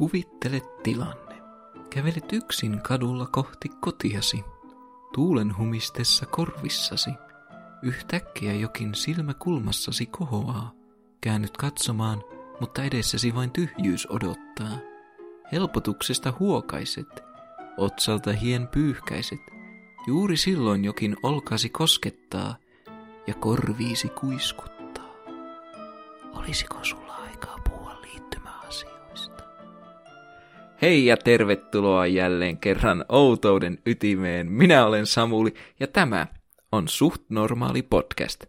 Kuvittele tilanne. Kävelet yksin kadulla kohti kotiasi. Tuulen humistessa korvissasi. Yhtäkkiä jokin silmä kulmassasi kohoaa. Käännyt katsomaan, mutta edessäsi vain tyhjyys odottaa. Helpotuksesta huokaiset. Otsalta hien pyyhkäiset. Juuri silloin jokin olkasi koskettaa ja korviisi kuiskuttaa. Olisiko sulla Hei ja tervetuloa jälleen kerran outouden ytimeen. Minä olen Samuli ja tämä on Suht Normaali Podcast.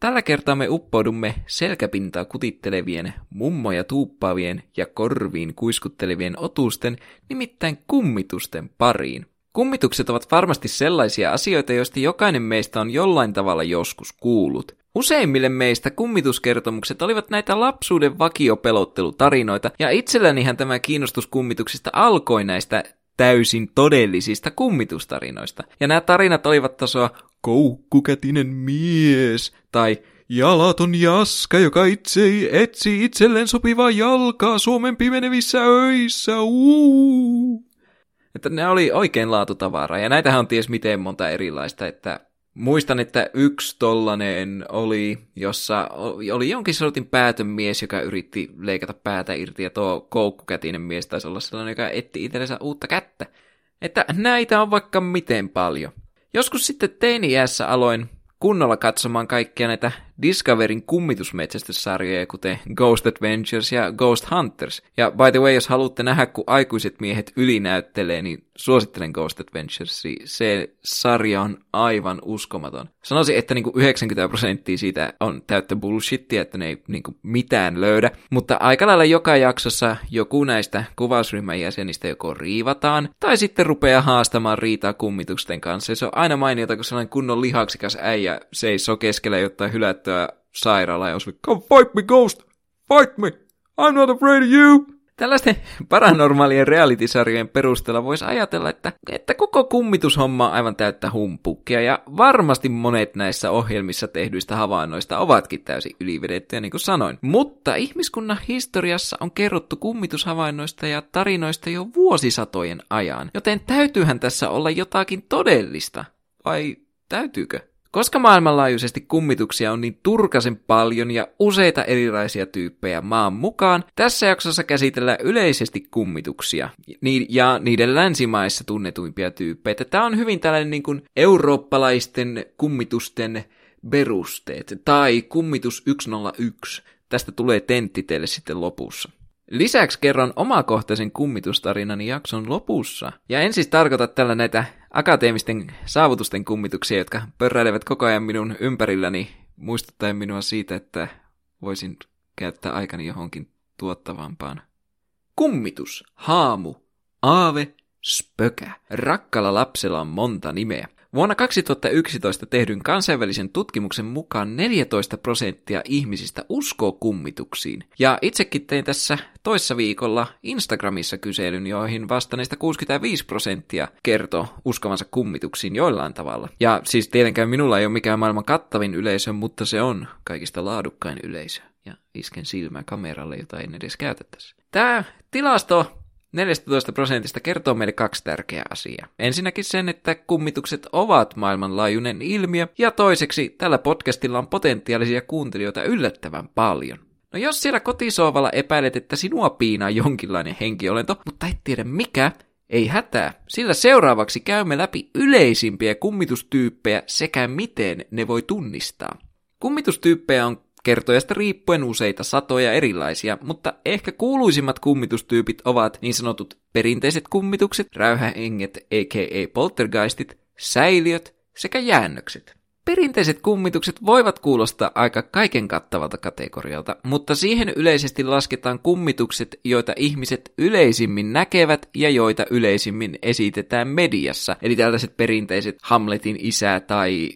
Tällä kertaa me uppoudumme selkäpintaa kutittelevien, mummoja tuuppaavien ja korviin kuiskuttelevien otusten, nimittäin kummitusten pariin. Kummitukset ovat varmasti sellaisia asioita, joista jokainen meistä on jollain tavalla joskus kuullut. Useimmille meistä kummituskertomukset olivat näitä lapsuuden vakiopelottelutarinoita, ja itsellänihän tämä kiinnostus kummituksista alkoi näistä täysin todellisista kummitustarinoista. Ja nämä tarinat olivat tasoa koukkukätinen mies tai jalaton jaska, joka itse etsi itselleen sopivaa jalkaa Suomen pimenevissä öissä. Uu. Että ne oli oikein laatutavaraa, ja näitähän on ties miten monta erilaista, että Muistan, että yksi tollanen oli, jossa oli jonkin sortin päätön mies, joka yritti leikata päätä irti, ja tuo koukkukätinen mies taisi olla sellainen, joka etti itsellensä uutta kättä. Että näitä on vaikka miten paljon. Joskus sitten teini-iässä aloin kunnolla katsomaan kaikkia näitä Discoverin kummitusmetsästyssarjoja, kuten Ghost Adventures ja Ghost Hunters. Ja by the way, jos haluatte nähdä, kun aikuiset miehet ylinäyttelee, niin suosittelen Ghost Adventures. Se sarja on aivan uskomaton. Sanoisin, että niinku 90 prosenttia siitä on täyttä bullshittia, että ne ei niinku mitään löydä. Mutta aika lailla joka jaksossa joku näistä kuvausryhmän jäsenistä joko riivataan, tai sitten rupeaa haastamaan riitaa kummitusten kanssa. Ja se on aina mainiota, kun sellainen kunnon lihaksikas äijä seisoo keskellä jotain hylättyä sairaalaa ja on come fight me ghost, fight me, I'm not afraid of you. Tällaisten paranormaalien reality-sarjojen perusteella voisi ajatella, että, että koko kummitushomma on aivan täyttä humpukkia, ja varmasti monet näissä ohjelmissa tehdyistä havainnoista ovatkin täysin ylivedettyjä, niin kuin sanoin. Mutta ihmiskunnan historiassa on kerrottu kummitushavainnoista ja tarinoista jo vuosisatojen ajan, joten täytyyhän tässä olla jotakin todellista. Vai täytyykö? Koska maailmanlaajuisesti kummituksia on niin turkasen paljon ja useita erilaisia tyyppejä maan mukaan, tässä jaksossa käsitellään yleisesti kummituksia ja niiden länsimaissa tunnetuimpia tyyppejä. Tämä on hyvin tällainen niin kuin eurooppalaisten kummitusten perusteet, tai kummitus 101. Tästä tulee tentti teille sitten lopussa. Lisäksi kerron omakohtaisen kummitustarinani jakson lopussa. Ja en siis tarkoita tällä näitä akateemisten saavutusten kummituksia, jotka pörräilevät koko ajan minun ympärilläni, muistuttaen minua siitä, että voisin käyttää aikani johonkin tuottavampaan. Kummitus, haamu, aave, spökä. Rakkalla lapsella on monta nimeä. Vuonna 2011 tehdyn kansainvälisen tutkimuksen mukaan 14 prosenttia ihmisistä uskoo kummituksiin. Ja itsekin tein tässä toissa viikolla Instagramissa kyselyn, joihin vastanneista 65 prosenttia kertoo uskovansa kummituksiin jollain tavalla. Ja siis tietenkään minulla ei ole mikään maailman kattavin yleisö, mutta se on kaikista laadukkain yleisö. Ja isken silmää kameralle, jota en edes käytettäisi. Tämä tilasto 14 prosentista kertoo meille kaksi tärkeää asiaa. Ensinnäkin sen, että kummitukset ovat maailmanlaajuinen ilmiö, ja toiseksi tällä podcastilla on potentiaalisia kuuntelijoita yllättävän paljon. No jos siellä kotisoovalla epäilet, että sinua piinaa jonkinlainen henkiolento, mutta et tiedä mikä, ei hätää, sillä seuraavaksi käymme läpi yleisimpiä kummitustyyppejä sekä miten ne voi tunnistaa. Kummitustyyppejä on kertojasta riippuen useita satoja erilaisia, mutta ehkä kuuluisimmat kummitustyypit ovat niin sanotut perinteiset kummitukset, räyhäenget aka poltergeistit, säiliöt sekä jäännökset. Perinteiset kummitukset voivat kuulostaa aika kaiken kattavalta kategorialta, mutta siihen yleisesti lasketaan kummitukset, joita ihmiset yleisimmin näkevät ja joita yleisimmin esitetään mediassa. Eli tällaiset perinteiset Hamletin isä tai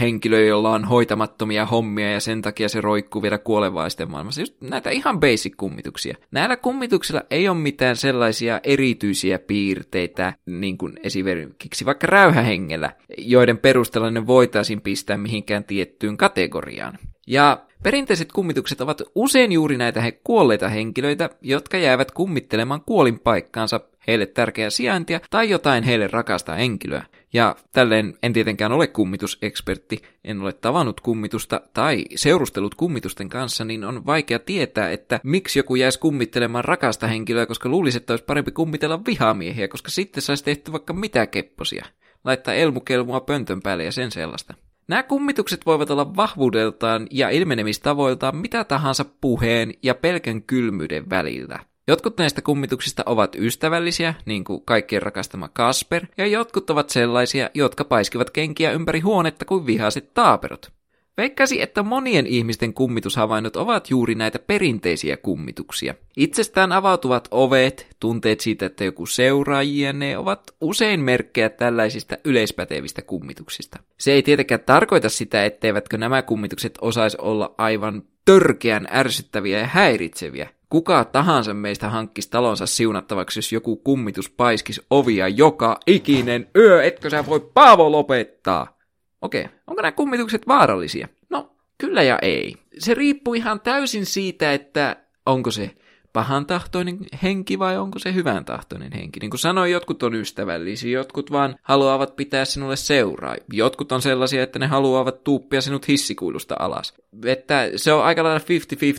henkilö, jolla on hoitamattomia hommia ja sen takia se roikkuu vielä kuolevaisten maailmassa. Just näitä ihan basic-kummituksia. Näillä kummituksilla ei ole mitään sellaisia erityisiä piirteitä, niin kuin esimerkiksi vaikka räyhähengellä, joiden perusteella ne voitaisiin pistää mihinkään tiettyyn kategoriaan. Ja Perinteiset kummitukset ovat usein juuri näitä he kuolleita henkilöitä, jotka jäävät kummittelemaan kuolinpaikkaansa, heille tärkeää sijaintia tai jotain heille rakasta henkilöä. Ja tälleen en tietenkään ole kummitusekspertti, en ole tavannut kummitusta tai seurustellut kummitusten kanssa, niin on vaikea tietää, että miksi joku jäisi kummittelemaan rakasta henkilöä, koska luulisi, että olisi parempi kummitella vihamiehiä, koska sitten saisi tehty vaikka mitä kepposia. Laittaa elmukelmua pöntön päälle ja sen sellaista. Nämä kummitukset voivat olla vahvuudeltaan ja ilmenemistavoiltaan mitä tahansa puheen ja pelkän kylmyyden välillä. Jotkut näistä kummituksista ovat ystävällisiä, niin kuin kaikkien rakastama Kasper, ja jotkut ovat sellaisia, jotka paiskivat kenkiä ympäri huonetta kuin vihaiset taaperot. Veikkasi, että monien ihmisten kummitushavainnot ovat juuri näitä perinteisiä kummituksia. Itsestään avautuvat ovet, tunteet siitä, että joku seuraa ne ovat usein merkkejä tällaisista yleispätevistä kummituksista. Se ei tietenkään tarkoita sitä, etteivätkö nämä kummitukset osaisi olla aivan törkeän ärsyttäviä ja häiritseviä. Kuka tahansa meistä hankkisi talonsa siunattavaksi, jos joku kummitus paiskisi ovia joka ikinen yö, etkö sä voi Paavo lopettaa? Okei, onko nämä kummitukset vaarallisia? No, kyllä ja ei. Se riippuu ihan täysin siitä, että onko se pahan tahtoinen henki vai onko se hyvän tahtoinen henki. Niin kuin sanoin, jotkut on ystävällisiä, jotkut vaan haluavat pitää sinulle seuraa. Jotkut on sellaisia, että ne haluavat tuuppia sinut hissikuilusta alas. Että se on aika lailla 50-50,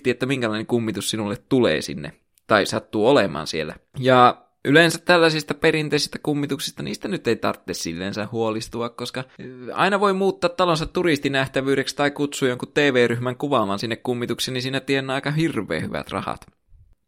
että minkälainen kummitus sinulle tulee sinne tai sattuu olemaan siellä. Ja Yleensä tällaisista perinteisistä kummituksista, niistä nyt ei tarvitse silleensä huolistua, koska aina voi muuttaa talonsa turistinähtävyydeksi tai kutsua jonkun TV-ryhmän kuvaamaan sinne kummituksiin, niin siinä tienaa aika hirveän hyvät rahat.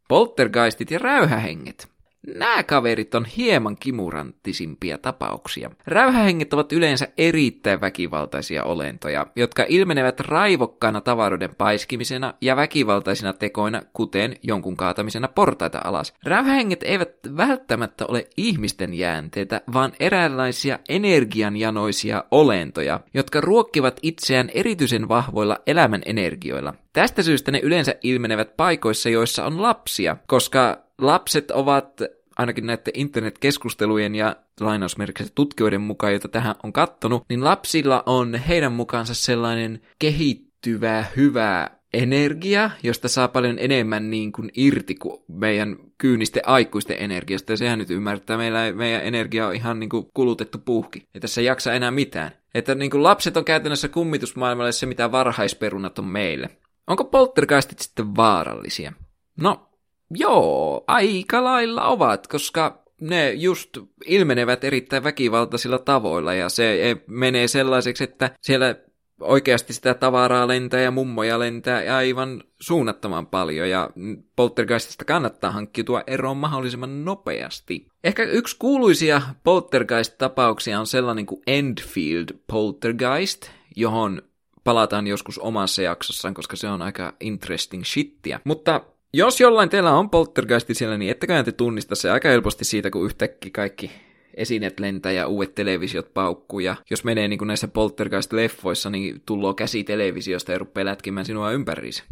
Poltergeistit ja räyhähenget. Nämä kaverit on hieman kimuranttisimpia tapauksia. Räyhähenget ovat yleensä erittäin väkivaltaisia olentoja, jotka ilmenevät raivokkaana tavaroiden paiskimisena ja väkivaltaisina tekoina, kuten jonkun kaatamisena portaita alas. Räyhähenget eivät välttämättä ole ihmisten jäänteitä, vaan eräänlaisia energianjanoisia olentoja, jotka ruokkivat itseään erityisen vahvoilla elämän energioilla. Tästä syystä ne yleensä ilmenevät paikoissa, joissa on lapsia, koska lapset ovat ainakin näiden internetkeskustelujen ja lainausmerkeissä tutkijoiden mukaan, joita tähän on kattonut, niin lapsilla on heidän mukaansa sellainen kehittyvä, hyvä energia, josta saa paljon enemmän niin kuin irti kuin meidän kyynisten aikuisten energiasta. Ja sehän nyt ymmärtää, meillä meidän energia on ihan niin kuin kulutettu puhki. Ja tässä ei jaksa enää mitään. Että niin kuin lapset on käytännössä kummitusmaailmalle se, mitä varhaisperunat on meille. Onko poltergeistit sitten vaarallisia? No, Joo, aika lailla ovat, koska ne just ilmenevät erittäin väkivaltaisilla tavoilla ja se menee sellaiseksi, että siellä oikeasti sitä tavaraa lentää ja mummoja lentää aivan suunnattoman paljon ja poltergeistista kannattaa hankkiutua eroon mahdollisimman nopeasti. Ehkä yksi kuuluisia poltergeist-tapauksia on sellainen kuin Enfield Poltergeist, johon palataan joskus omassa jaksossaan, koska se on aika interesting shittiä. Mutta jos jollain teillä on poltergeisti siellä, niin etteköhän te tunnista se aika helposti siitä, kun yhtäkkiä kaikki esineet lentää ja uudet televisiot paukkuu. Ja jos menee niin kuin näissä poltergeist-leffoissa, niin tulloo käsi televisiosta ja rupeaa lätkimään sinua ympäriinsä.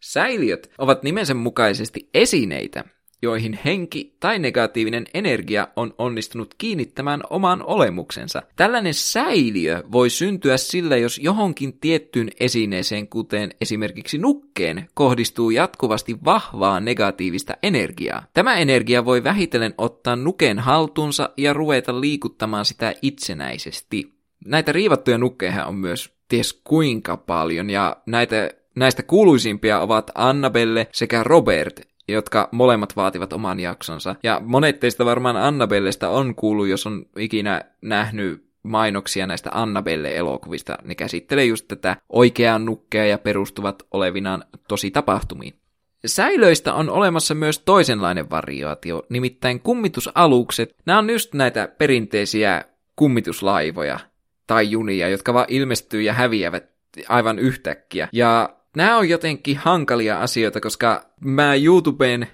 Säiliöt ovat nimensä mukaisesti esineitä, joihin henki tai negatiivinen energia on onnistunut kiinnittämään oman olemuksensa. Tällainen säiliö voi syntyä sillä, jos johonkin tiettyyn esineeseen, kuten esimerkiksi nukkeen, kohdistuu jatkuvasti vahvaa negatiivista energiaa. Tämä energia voi vähitellen ottaa nuken haltuunsa ja ruveta liikuttamaan sitä itsenäisesti. Näitä riivattuja nukkeja on myös ties kuinka paljon, ja näitä Näistä kuuluisimpia ovat Annabelle sekä Robert, jotka molemmat vaativat oman jaksonsa. Ja monet teistä varmaan Annabellesta on kuullut, jos on ikinä nähnyt mainoksia näistä Annabelle-elokuvista. Ne käsittelee just tätä oikean nukkea ja perustuvat olevinaan tosi tapahtumiin. Säilöistä on olemassa myös toisenlainen variaatio, nimittäin kummitusalukset. Nämä on just näitä perinteisiä kummituslaivoja tai junia, jotka vaan ilmestyy ja häviävät aivan yhtäkkiä. Ja nämä on jotenkin hankalia asioita, koska mä YouTubeen,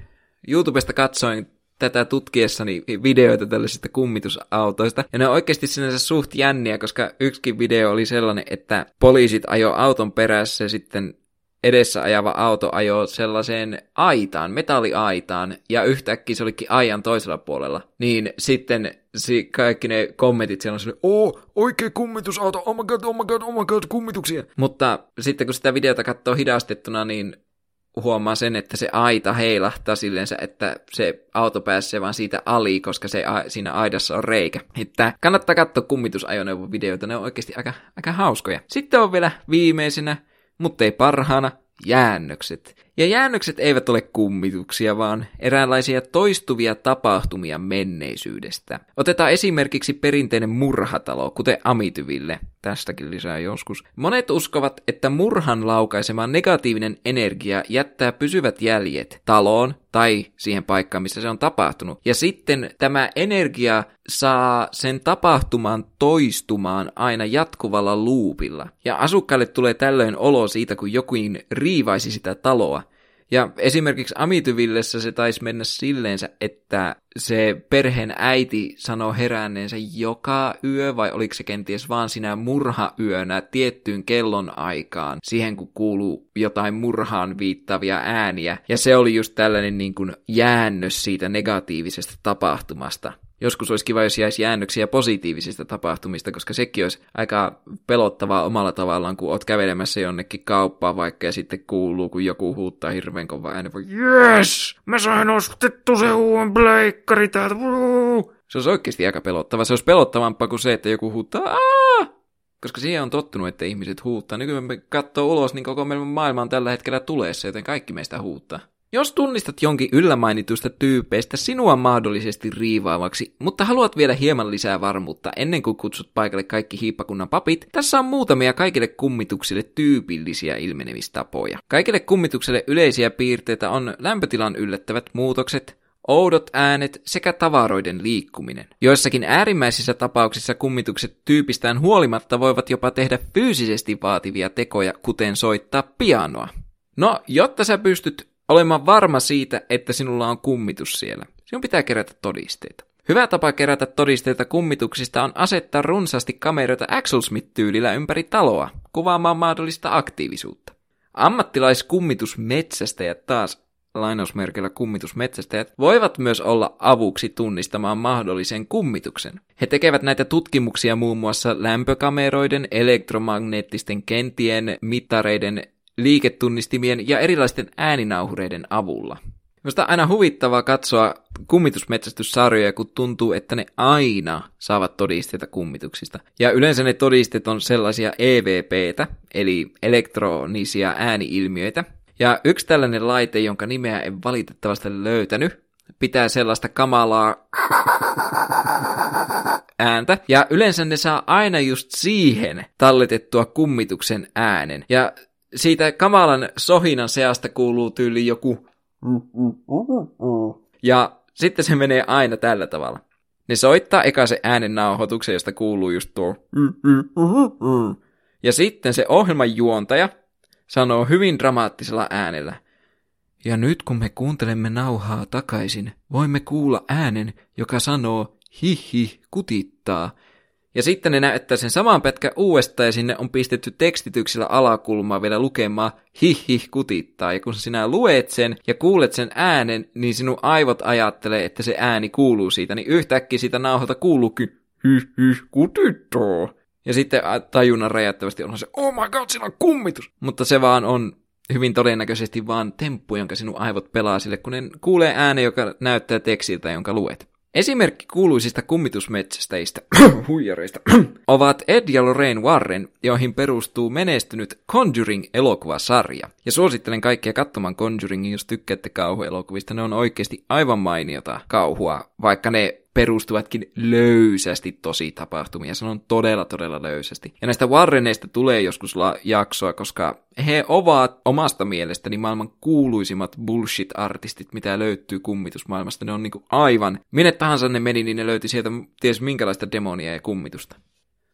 YouTubesta katsoin tätä tutkiessani videoita tällaisista kummitusautoista. Ja ne on oikeasti sinänsä suht jänniä, koska yksikin video oli sellainen, että poliisit ajo auton perässä ja sitten edessä ajava auto ajoi sellaiseen aitaan, metalliaitaan, ja yhtäkkiä se olikin aian toisella puolella. Niin sitten si- kaikki ne kommentit siellä on sellainen, oo, oikein kummitusauto, oh my god, oh my god, oh my god, kummituksia. Mutta sitten kun sitä videota katsoo hidastettuna, niin huomaa sen, että se aita heilahtaa silleen, että se auto pääsee vaan siitä ali, koska se a- siinä aidassa on reikä. Että kannattaa katsoa kummitusajoneuvon videoita, ne on oikeasti aika, aika hauskoja. Sitten on vielä viimeisenä, mutta ei parhaana, jäännökset. Ja jäännökset eivät ole kummituksia, vaan eräänlaisia toistuvia tapahtumia menneisyydestä. Otetaan esimerkiksi perinteinen murhatalo, kuten Amityville. Tästäkin lisää joskus. Monet uskovat, että murhan laukaisema negatiivinen energia jättää pysyvät jäljet taloon tai siihen paikkaan, missä se on tapahtunut. Ja sitten tämä energia saa sen tapahtuman toistumaan aina jatkuvalla luupilla. Ja asukkaille tulee tällöin olo siitä, kun jokin riivaisi sitä taloa. Ja esimerkiksi Amityvillessä se taisi mennä silleensä, että se perheen äiti sanoo heränneensä joka yö, vai oliko se kenties vaan sinä murhayönä tiettyyn kellon aikaan, siihen kun kuuluu jotain murhaan viittavia ääniä. Ja se oli just tällainen niin kuin jäännös siitä negatiivisesta tapahtumasta. Joskus olisi kiva, jos jäisi jäännöksiä positiivisista tapahtumista, koska sekin olisi aika pelottavaa omalla tavallaan, kun oot kävelemässä jonnekin kauppaan vaikka ja sitten kuuluu, kun joku huuttaa hirveän kova ääni, yes, mä sain ostettu se uuden pleikkari täältä. Se olisi oikeasti aika pelottava. Se olisi pelottavampaa kuin se, että joku huuttaa Aa! Koska siihen on tottunut, että ihmiset huuttaa. Nykyään me katsoo ulos, niin koko maailma on tällä hetkellä tuleessa, joten kaikki meistä huuttaa. Jos tunnistat jonkin yllämainituista tyypeistä sinua mahdollisesti riivaavaksi, mutta haluat vielä hieman lisää varmuutta ennen kuin kutsut paikalle kaikki hiippakunnan papit, tässä on muutamia kaikille kummituksille tyypillisiä ilmenemistapoja. Kaikille kummitukselle yleisiä piirteitä on lämpötilan yllättävät muutokset, oudot äänet sekä tavaroiden liikkuminen. Joissakin äärimmäisissä tapauksissa kummitukset tyypistään huolimatta voivat jopa tehdä fyysisesti vaativia tekoja, kuten soittaa pianoa. No, jotta sä pystyt olemaan varma siitä, että sinulla on kummitus siellä. Sinun pitää kerätä todisteita. Hyvä tapa kerätä todisteita kummituksista on asettaa runsaasti kameroita Axel Smith-tyylillä ympäri taloa, kuvaamaan mahdollista aktiivisuutta. Ammattilaiskummitusmetsästäjät taas lainausmerkillä kummitusmetsästäjät voivat myös olla avuksi tunnistamaan mahdollisen kummituksen. He tekevät näitä tutkimuksia muun muassa lämpökameroiden, elektromagneettisten kentien, mittareiden liiketunnistimien ja erilaisten ääninauhureiden avulla. Minusta aina huvittavaa katsoa kummitusmetsästyssarjoja, kun tuntuu, että ne aina saavat todisteita kummituksista. Ja yleensä ne todisteet on sellaisia EVPtä, eli elektronisia ääniilmiöitä. Ja yksi tällainen laite, jonka nimeä en valitettavasti löytänyt, pitää sellaista kamalaa ääntä. Ja yleensä ne saa aina just siihen talletettua kummituksen äänen. Ja siitä kamalan sohinan seasta kuuluu tyyli joku ja sitten se menee aina tällä tavalla. Ne soittaa eka se äänen nauhoituksen, josta kuuluu just tuo ja sitten se ohjelman juontaja sanoo hyvin dramaattisella äänellä. Ja nyt kun me kuuntelemme nauhaa takaisin, voimme kuulla äänen, joka sanoo hihi kutittaa, ja sitten ne näyttää sen saman pätkän uudestaan ja sinne on pistetty tekstityksellä alakulmaa vielä lukemaan hihi kutittaa. Ja kun sinä luet sen ja kuulet sen äänen, niin sinun aivot ajattelee, että se ääni kuuluu siitä. Niin yhtäkkiä siitä nauhalta kuuluukin hihi kutittaa. Ja sitten tajunnan räjättävästi on se, oh my god, siinä on kummitus. Mutta se vaan on hyvin todennäköisesti vaan temppu, jonka sinun aivot pelaa sille, kun ne kuulee äänen, joka näyttää tekstiltä, jonka luet. Esimerkki kuuluisista kummitusmetsästäjistä, huijareista, ovat Ed ja Lorraine Warren, joihin perustuu menestynyt Conjuring-elokuvasarja. Ja suosittelen kaikkia katsomaan Conjuringin, jos tykkäätte kauhuelokuvista. Ne on oikeasti aivan mainiota kauhua, vaikka ne perustuvatkin löysästi tosi tapahtumia. Sanon todella, todella löysästi. Ja näistä Warreneista tulee joskus la- jaksoa, koska he ovat omasta mielestäni maailman kuuluisimmat bullshit-artistit, mitä löytyy kummitusmaailmasta. Ne on niinku aivan, minne tahansa ne meni, niin ne löyti sieltä ties minkälaista demonia ja kummitusta.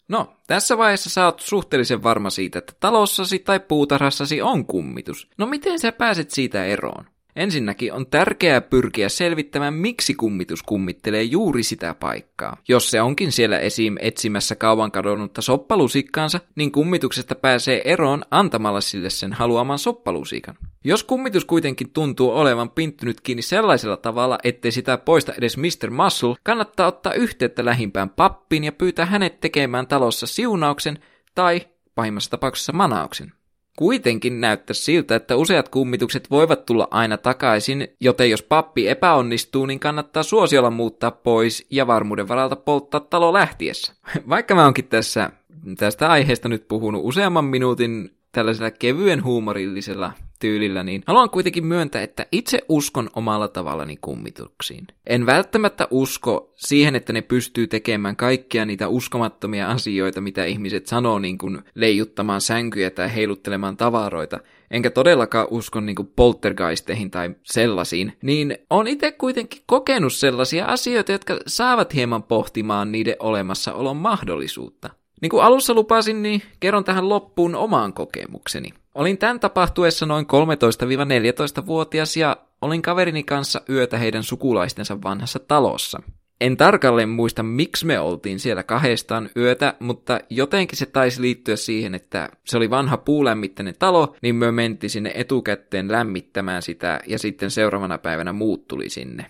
No, tässä vaiheessa sä oot suhteellisen varma siitä, että talossasi tai puutarhassasi on kummitus. No miten sä pääset siitä eroon? Ensinnäkin on tärkeää pyrkiä selvittämään, miksi kummitus kummittelee juuri sitä paikkaa. Jos se onkin siellä esim. etsimässä kauan kadonnutta soppalusikkaansa, niin kummituksesta pääsee eroon antamalla sille sen haluaman soppalusikan. Jos kummitus kuitenkin tuntuu olevan pinttynyt kiinni sellaisella tavalla, ettei sitä poista edes Mr. Muscle, kannattaa ottaa yhteyttä lähimpään pappiin ja pyytää hänet tekemään talossa siunauksen tai pahimmassa tapauksessa manauksen. Kuitenkin näyttää siltä, että useat kummitukset voivat tulla aina takaisin, joten jos pappi epäonnistuu, niin kannattaa suosiolla muuttaa pois ja varmuuden varalta polttaa talo lähtiessä. Vaikka mä onkin tässä tästä aiheesta nyt puhunut useamman minuutin tällaisella kevyen huumorillisella tyylillä, niin haluan kuitenkin myöntää, että itse uskon omalla tavallani kummituksiin. En välttämättä usko siihen, että ne pystyy tekemään kaikkia niitä uskomattomia asioita, mitä ihmiset sanoo, niin kuin leijuttamaan sänkyjä tai heiluttelemaan tavaroita, enkä todellakaan usko niin kuin poltergeisteihin tai sellaisiin, niin on itse kuitenkin kokenut sellaisia asioita, jotka saavat hieman pohtimaan niiden olemassaolon mahdollisuutta. Niin kuin alussa lupasin, niin kerron tähän loppuun omaan kokemukseni. Olin tämän tapahtuessa noin 13-14-vuotias ja olin kaverini kanssa yötä heidän sukulaistensa vanhassa talossa. En tarkalleen muista, miksi me oltiin siellä kahdestaan yötä, mutta jotenkin se taisi liittyä siihen, että se oli vanha puulämmittäinen talo, niin me mentiin sinne etukäteen lämmittämään sitä ja sitten seuraavana päivänä muut tuli sinne.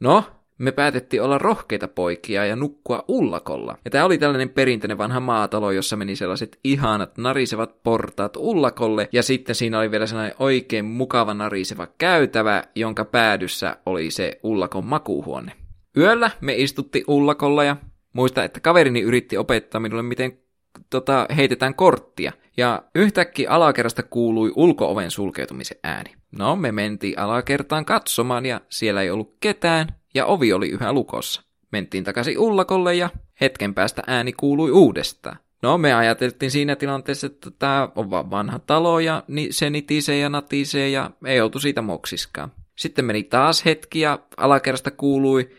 No, me päätettiin olla rohkeita poikia ja nukkua ullakolla. Ja tämä oli tällainen perinteinen vanha maatalo, jossa meni sellaiset ihanat narisevat portaat ullakolle, ja sitten siinä oli vielä sellainen oikein mukava nariseva käytävä, jonka päädyssä oli se ullakon makuuhuone. Yöllä me istutti ullakolla ja muista, että kaverini yritti opettaa minulle, miten tota, heitetään korttia. Ja yhtäkkiä alakerrasta kuului ulkooven sulkeutumisen ääni. No, me mentiin alakertaan katsomaan ja siellä ei ollut ketään, ja ovi oli yhä lukossa. Mentiin takaisin ullakolle ja hetken päästä ääni kuului uudestaan. No, me ajateltiin siinä tilanteessa, että tämä on vaan vanha talo ja se nitisee ja natisee ja ei oltu siitä moksiskaan. Sitten meni taas hetki ja alakerrasta kuului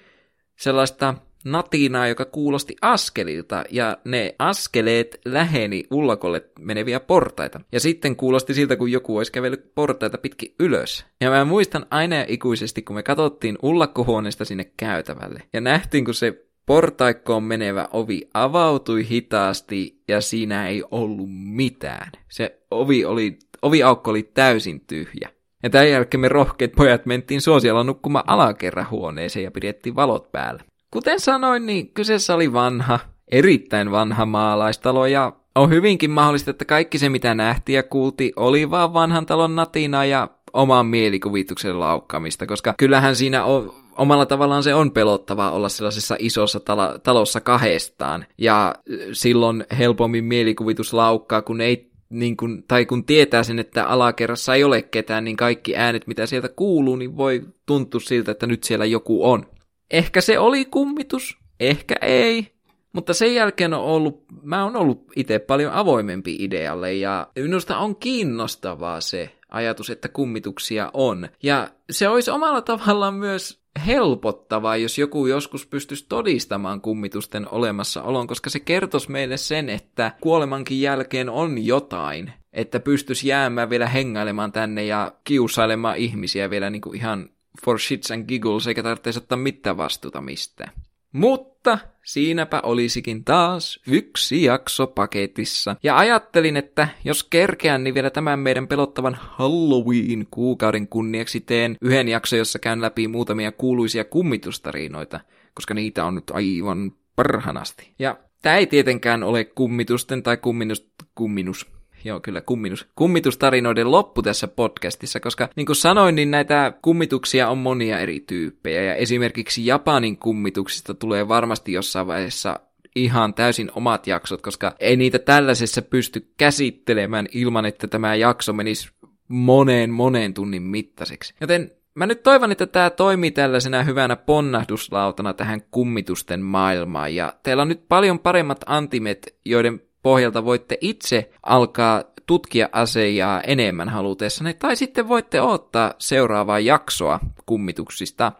sellaista natinaa, joka kuulosti askelilta, ja ne askeleet läheni ullakolle meneviä portaita. Ja sitten kuulosti siltä, kun joku olisi kävellyt portaita pitkin ylös. Ja mä muistan aina ja ikuisesti, kun me katsottiin ullakkohuoneesta sinne käytävälle, ja nähtiin, kun se portaikkoon menevä ovi avautui hitaasti, ja siinä ei ollut mitään. Se ovi oli, oviaukko oli täysin tyhjä. Ja tämän jälkeen me rohkeat pojat mentiin suosiolla nukkumaan alakerrahuoneeseen ja pidettiin valot päällä. Kuten sanoin, niin kyseessä oli vanha, erittäin vanha maalaistalo ja on hyvinkin mahdollista, että kaikki se mitä nähtiin ja kuultiin oli vaan vanhan talon natina ja oman mielikuvituksen laukkamista, koska kyllähän siinä on, omalla tavallaan se on pelottavaa olla sellaisessa isossa talo- talossa kahdestaan, ja silloin helpommin mielikuvitus laukkaa, kun ei niin kun, tai kun tietää sen, että alakerrassa ei ole ketään, niin kaikki äänet, mitä sieltä kuuluu, niin voi tuntua siltä, että nyt siellä joku on. Ehkä se oli kummitus, ehkä ei, mutta sen jälkeen on ollut, mä oon ollut itse paljon avoimempi idealle ja minusta on kiinnostavaa se ajatus, että kummituksia on. Ja se olisi omalla tavallaan myös helpottavaa, jos joku joskus pystyisi todistamaan kummitusten olemassaolon, koska se kertoisi meille sen, että kuolemankin jälkeen on jotain, että pystyisi jäämään vielä hengailemaan tänne ja kiusailemaan ihmisiä vielä niin kuin ihan for shits and giggles, eikä tarvitse ottaa mitään vastuuta mistään. Mutta siinäpä olisikin taas yksi jakso paketissa. Ja ajattelin, että jos kerkeän, niin vielä tämän meidän pelottavan Halloween-kuukauden kunniaksi teen yhden jakson, jossa käyn läpi muutamia kuuluisia kummitustarinoita, koska niitä on nyt aivan parhanasti. Ja tämä ei tietenkään ole kummitusten tai kumminus, kumminus, Joo, kyllä kumminus. Kummitustarinoiden loppu tässä podcastissa, koska niin kuin sanoin, niin näitä kummituksia on monia eri tyyppejä. Ja esimerkiksi Japanin kummituksista tulee varmasti jossain vaiheessa ihan täysin omat jaksot, koska ei niitä tällaisessa pysty käsittelemään ilman, että tämä jakso menisi moneen moneen tunnin mittaiseksi. Joten mä nyt toivon, että tämä toimii tällaisena hyvänä ponnahduslautana tähän kummitusten maailmaan, ja teillä on nyt paljon paremmat antimet, joiden pohjalta voitte itse alkaa tutkia asiaa enemmän halutessanne, tai sitten voitte ottaa seuraavaa jaksoa kummituksista.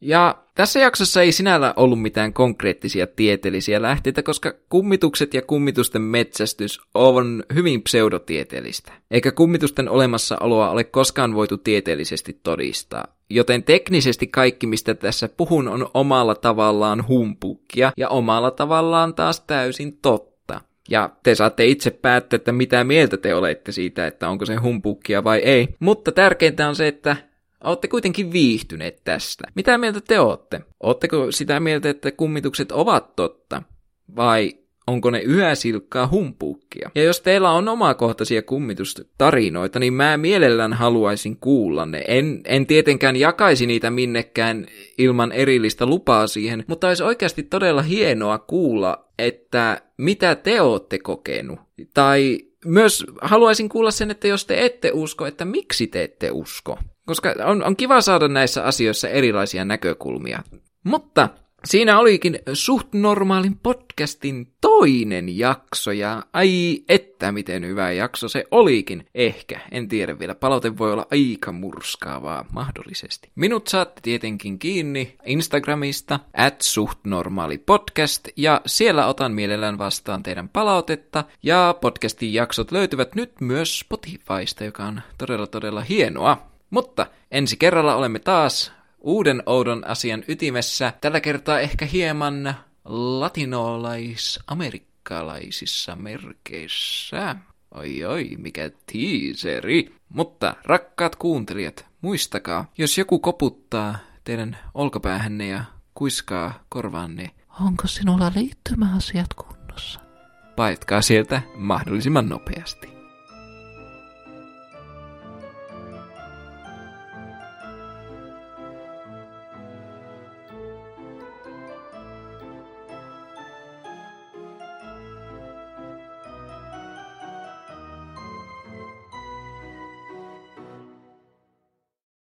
Ja tässä jaksossa ei sinällä ollut mitään konkreettisia tieteellisiä lähteitä, koska kummitukset ja kummitusten metsästys on hyvin pseudotieteellistä. Eikä kummitusten olemassaoloa ole koskaan voitu tieteellisesti todistaa. Joten teknisesti kaikki, mistä tässä puhun, on omalla tavallaan humpukkia ja omalla tavallaan taas täysin totta. Ja te saatte itse päättää, että mitä mieltä te olette siitä, että onko se humpukkia vai ei. Mutta tärkeintä on se, että Olette kuitenkin viihtyneet tästä. Mitä mieltä te olette? Oletteko sitä mieltä, että kummitukset ovat totta? Vai onko ne yhä silkkaa humpuukkia? Ja jos teillä on omakohtaisia kummitustarinoita, niin mä mielellään haluaisin kuulla ne. En, en tietenkään jakaisi niitä minnekään ilman erillistä lupaa siihen, mutta olisi oikeasti todella hienoa kuulla, että mitä te olette kokenut. Tai myös haluaisin kuulla sen, että jos te ette usko, että miksi te ette usko. Koska on, on kiva saada näissä asioissa erilaisia näkökulmia. Mutta siinä olikin suht normaalin podcastin toinen jakso, ja ai että miten hyvä jakso se olikin. Ehkä, en tiedä vielä, palaute voi olla aika murskaavaa mahdollisesti. Minut saatte tietenkin kiinni Instagramista, at suht normaali podcast, ja siellä otan mielellään vastaan teidän palautetta, ja podcastin jaksot löytyvät nyt myös Spotifysta, joka on todella todella hienoa. Mutta ensi kerralla olemme taas uuden oudon asian ytimessä, tällä kertaa ehkä hieman latinolais-amerikkalaisissa merkeissä. Oi oi, mikä tiiseri. Mutta rakkaat kuuntelijat, muistakaa, jos joku koputtaa teidän olkapäähänne ja kuiskaa korvaanne, onko sinulla liittymäasiat kunnossa? Paetkaa sieltä mahdollisimman nopeasti.